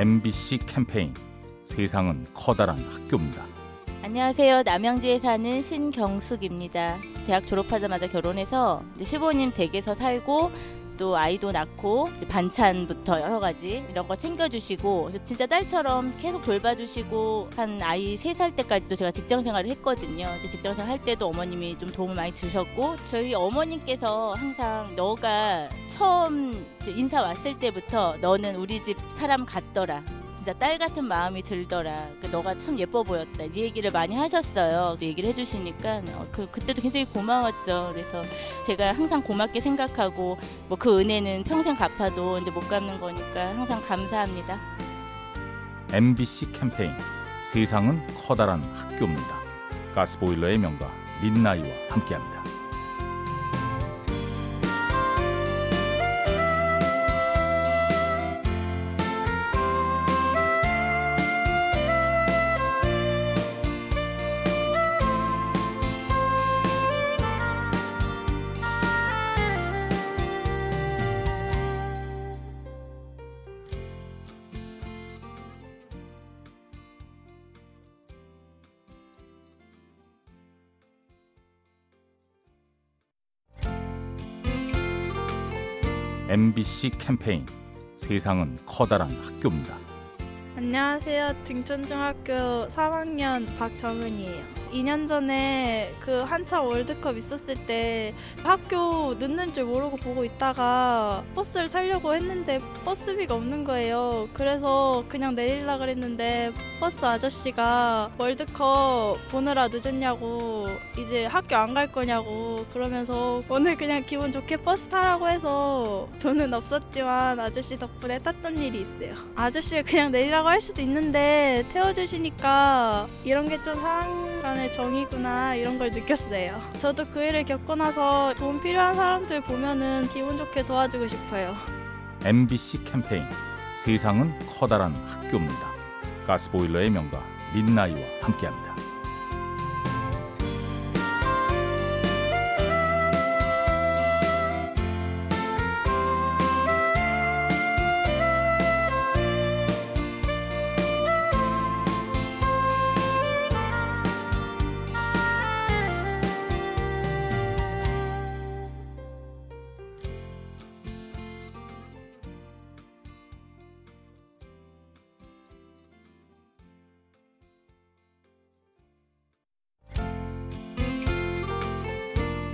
MBC 캠페인 세상은 커다란 학교입니다. 안녕하세요. 남양주에 사는 신경숙입니다. 대학 졸업하자마자 결혼해서 이제 시부모님 댁에서 살고 또 아이도 낳고 반찬부터 여러 가지 이런 거 챙겨주시고 진짜 딸처럼 계속 돌봐주시고 한 아이 세 살 때까지도 제가 직장 생활을 했거든요. 직장 생활 할 때도 어머님이 좀 도움을 많이 주셨고 저희 어머님께서 항상 너가 처음 인사 왔을 때부터 너는 우리 집 사람 같더라. 진짜 딸 같은 마음이 들더라. 그 너가 참 예뻐 보였다. 이 얘기를 많이 하셨어요. 그 얘기를 해주시니까 어, 그 그때도 굉장히 고마웠죠. 그래서 제가 항상 고맙게 생각하고 뭐 그 은혜는 평생 갚아도 이제 못 갚는 거니까 항상 감사합니다. MBC 캠페인 세상은 커다란 학교입니다. 가스보일러의 명가 민나이와 함께합니다. MBC 캠페인 세상은 커다란 학교입니다. 안녕하세요. 등촌중학교 3학년 박정은이에요. 2년 전에 그 한참 월드컵 있었을 때 학교 늦는 줄 모르고 보고 있다가 버스를 타려고 했는데 버스비가 없는 거예요. 그래서 그냥 내릴라 그랬는데 버스 아저씨가 월드컵 보느라 늦었냐고 이제 학교 안 갈 거냐고 그러면서 오늘 그냥 기분 좋게 버스 타라고 해서 돈은 없었지만 아저씨 덕분에 탔던 일이 있어요. 아저씨가 그냥 내리라고 할 수도 있는데 태워주시니까 이런 게 좀 사 람 간의 정이구나 이런 걸 느꼈어요. 저도 그 일을 겪고 나서 도움 필요한 사람들 보면은 기분 좋게 도와주고 싶어요. MBC 캠페인 세상은 커다란 학교입니다. 가스보일러의 명가 민나이와 함께합니다.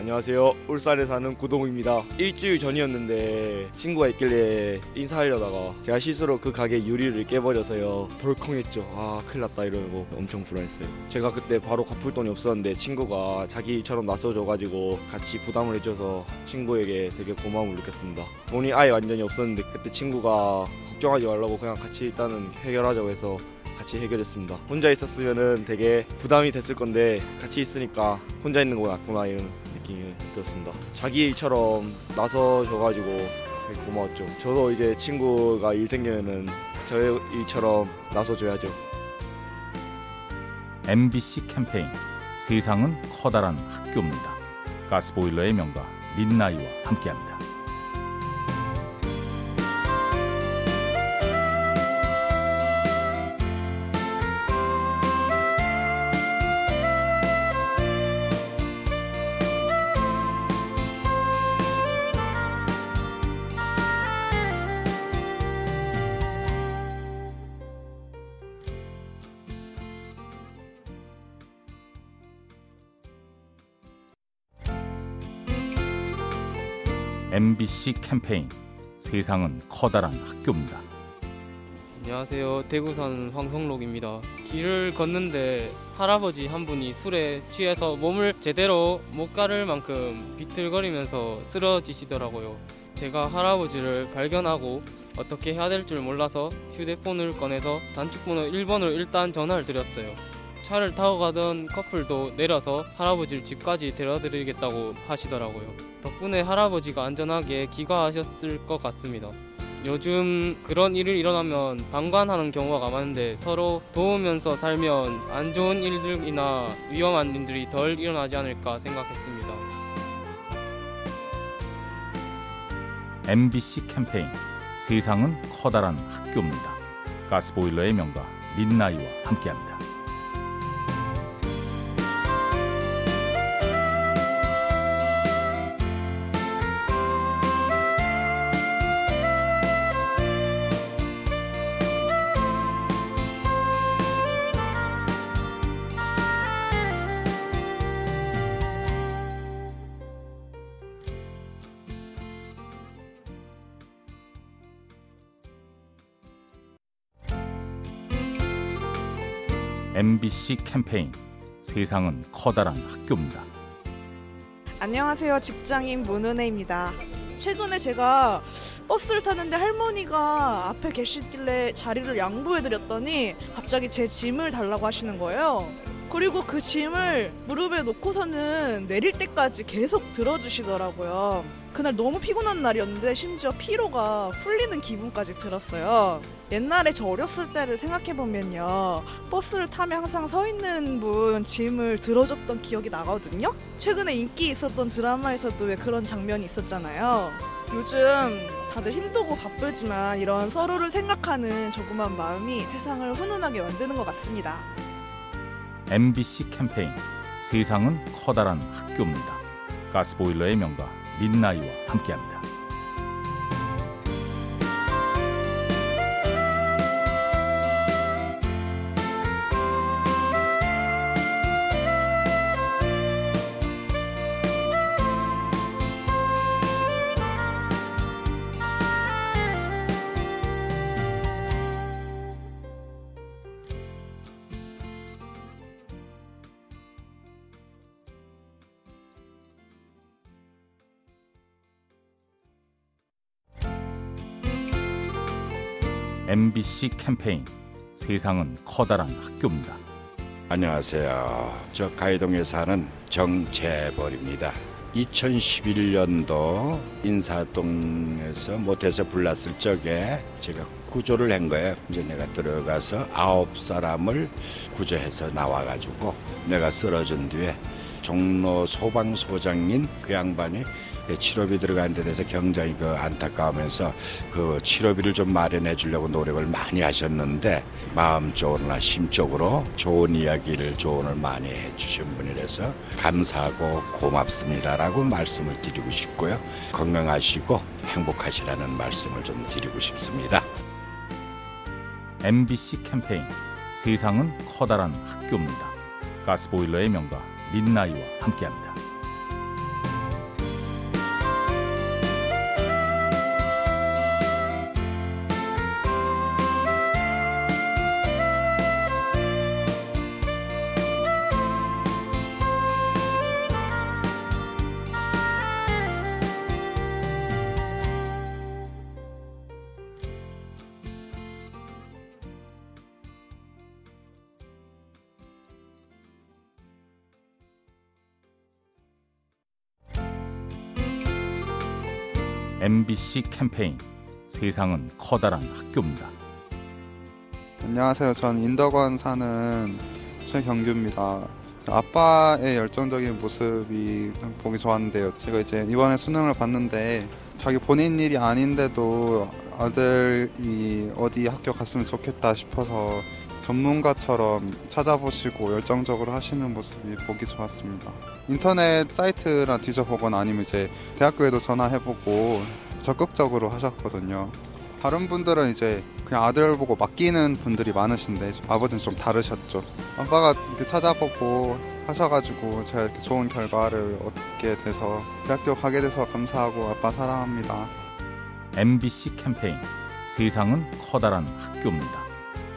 안녕하세요. 울산에 사는 구동우입니다. 일주일 전이었는데 친구가 있길래 인사하려다가 제가 실수로 그 가게 유리를 깨버려서요. 덜컹했죠. 아 큰일 났다 이러고 엄청 불안했어요. 제가 그때 바로 갚을 돈이 없었는데 친구가 자기 일처럼 나서줘가지고 같이 부담을 해줘서 친구에게 되게 고마움을 느꼈습니다. 돈이 아예 완전히 없었는데 그때 친구가 걱정하지 말라고 그냥 같이 일단은 해결하자고 해서 같이 해결했습니다. 혼자 있었으면은 되게 부담이 됐을 건데 같이 있으니까 혼자 있는 거 낫구나 이런 느낌이 들었습니다. 자기 일처럼 나서줘가지고 되게 고마웠죠. 저도 이제 친구가 일 생기면은 저의 일처럼 나서줘야죠. MBC 캠페인 세상은 커다란 학교입니다. 가스보일러의 명가 민나이와 함께합니다. MBC 캠페인 세상은 커다란 학교입니다. 안녕하세요. 대구 사는 황성록입니다. 길을 걷는데 할아버지 한 분이 술에 취해서 몸을 제대로 못 가를 만큼 비틀거리면서 쓰러지시더라고요. 제가 할아버지를 발견하고 어떻게 해야 될 줄 몰라서 휴대폰을 꺼내서 단축번호 1번으로 일단 전화를 드렸어요. 차를 타고 가던 커플도 내려서 할아버지를 집까지 데려드리겠다고 하시더라고요. 덕분에 할아버지가 안전하게 귀가하셨을 것 같습니다. 요즘 그런 일이 일어나면 방관하는 경우가 많은데 서로 도우면서 살면 안 좋은 일들이나 위험한 일들이 덜 일어나지 않을까 생각했습니다. MBC 캠페인 세상은 커다란 학교입니다. 가스보일러의 명가 민나이와 함께합니다. MBC 캠페인 세상은 커다란 학교입니다. 안녕하세요. 직장인 문은혜입니다. 최근에 제가 버스를 탔는데 할머니가 앞에 계시길래 자리를 양보해드렸더니 갑자기 제 짐을 달라고 하시는 거예요. 그리고 그 짐을 무릎에 놓고서는 내릴 때까지 계속 들어주시더라고요. 그날 너무 피곤한 날이었는데 심지어 피로가 풀리는 기분까지 들었어요. 옛날에 저 어렸을 때를 생각해보면요. 버스를 타면 항상 서 있는 분 짐을 들어줬던 기억이 나거든요. 최근에 인기 있었던 드라마에서도 왜 그런 장면이 있었잖아요. 요즘 다들 힘들고 바쁘지만 이런 서로를 생각하는 조그만 마음이 세상을 훈훈하게 만드는 것 같습니다. MBC 캠페인 세상은 커다란 학교입니다. 가스보일러의 명가 민나이와 함께합니다. MBC 캠페인 세상은 커다란 학교입니다. 안녕하세요. 저 가이동에 사는 정재벌입니다. 2011년도 인사동에서 모텔에서 불났을 적에 제가 구조를 한 거예요. 이제 내가 들어가서 아홉 사람을 구조해서 나와가지고 내가 쓰러진 뒤에 종로 소방소장인 그 양반이 치료비 들어간 데 대해서 굉장히 그 안타까우면서 그 치료비를 좀 마련해 주려고 노력을 많이 하셨는데 마음적으로나 심적으로 좋은 이야기를 조언을 많이 해 주신 분이라서 감사하고 고맙습니다라고 말씀을 드리고 싶고요. 건강하시고 행복하시라는 말씀을 좀 드리고 싶습니다. MBC 캠페인 세상은 커다란 학교입니다. 가스보일러의 명가 민나이와 함께합니다. MBC 캠페인 세상은 커다란 학교입니다. 안녕하세요. 전 인덕원 사는 최경규입니다. 아빠의 열정적인 모습이 보기 좋았는데요. 제가 이제 이번에 수능을 봤는데 자기 본인 일이 아닌데도 아들이 어디 학교 갔으면 좋겠다 싶어서 전문가처럼 찾아보시고 열정적으로 하시는 모습이 보기 좋았습니다. 인터넷 사이트나 뒤져보거나 아니면 이제 대학교에도 전화해보고 적극적으로 하셨거든요. 다른 분들은 이제 그냥 아들 보고 맡기는 분들이 많으신데 아버지는 좀 다르셨죠. 아빠가 이렇게 찾아보고 하셔가지고 제가 이렇게 좋은 결과를 얻게 돼서 대학교 가게 돼서 감사하고 아빠 사랑합니다. MBC 캠페인 세상은 커다란 학교입니다.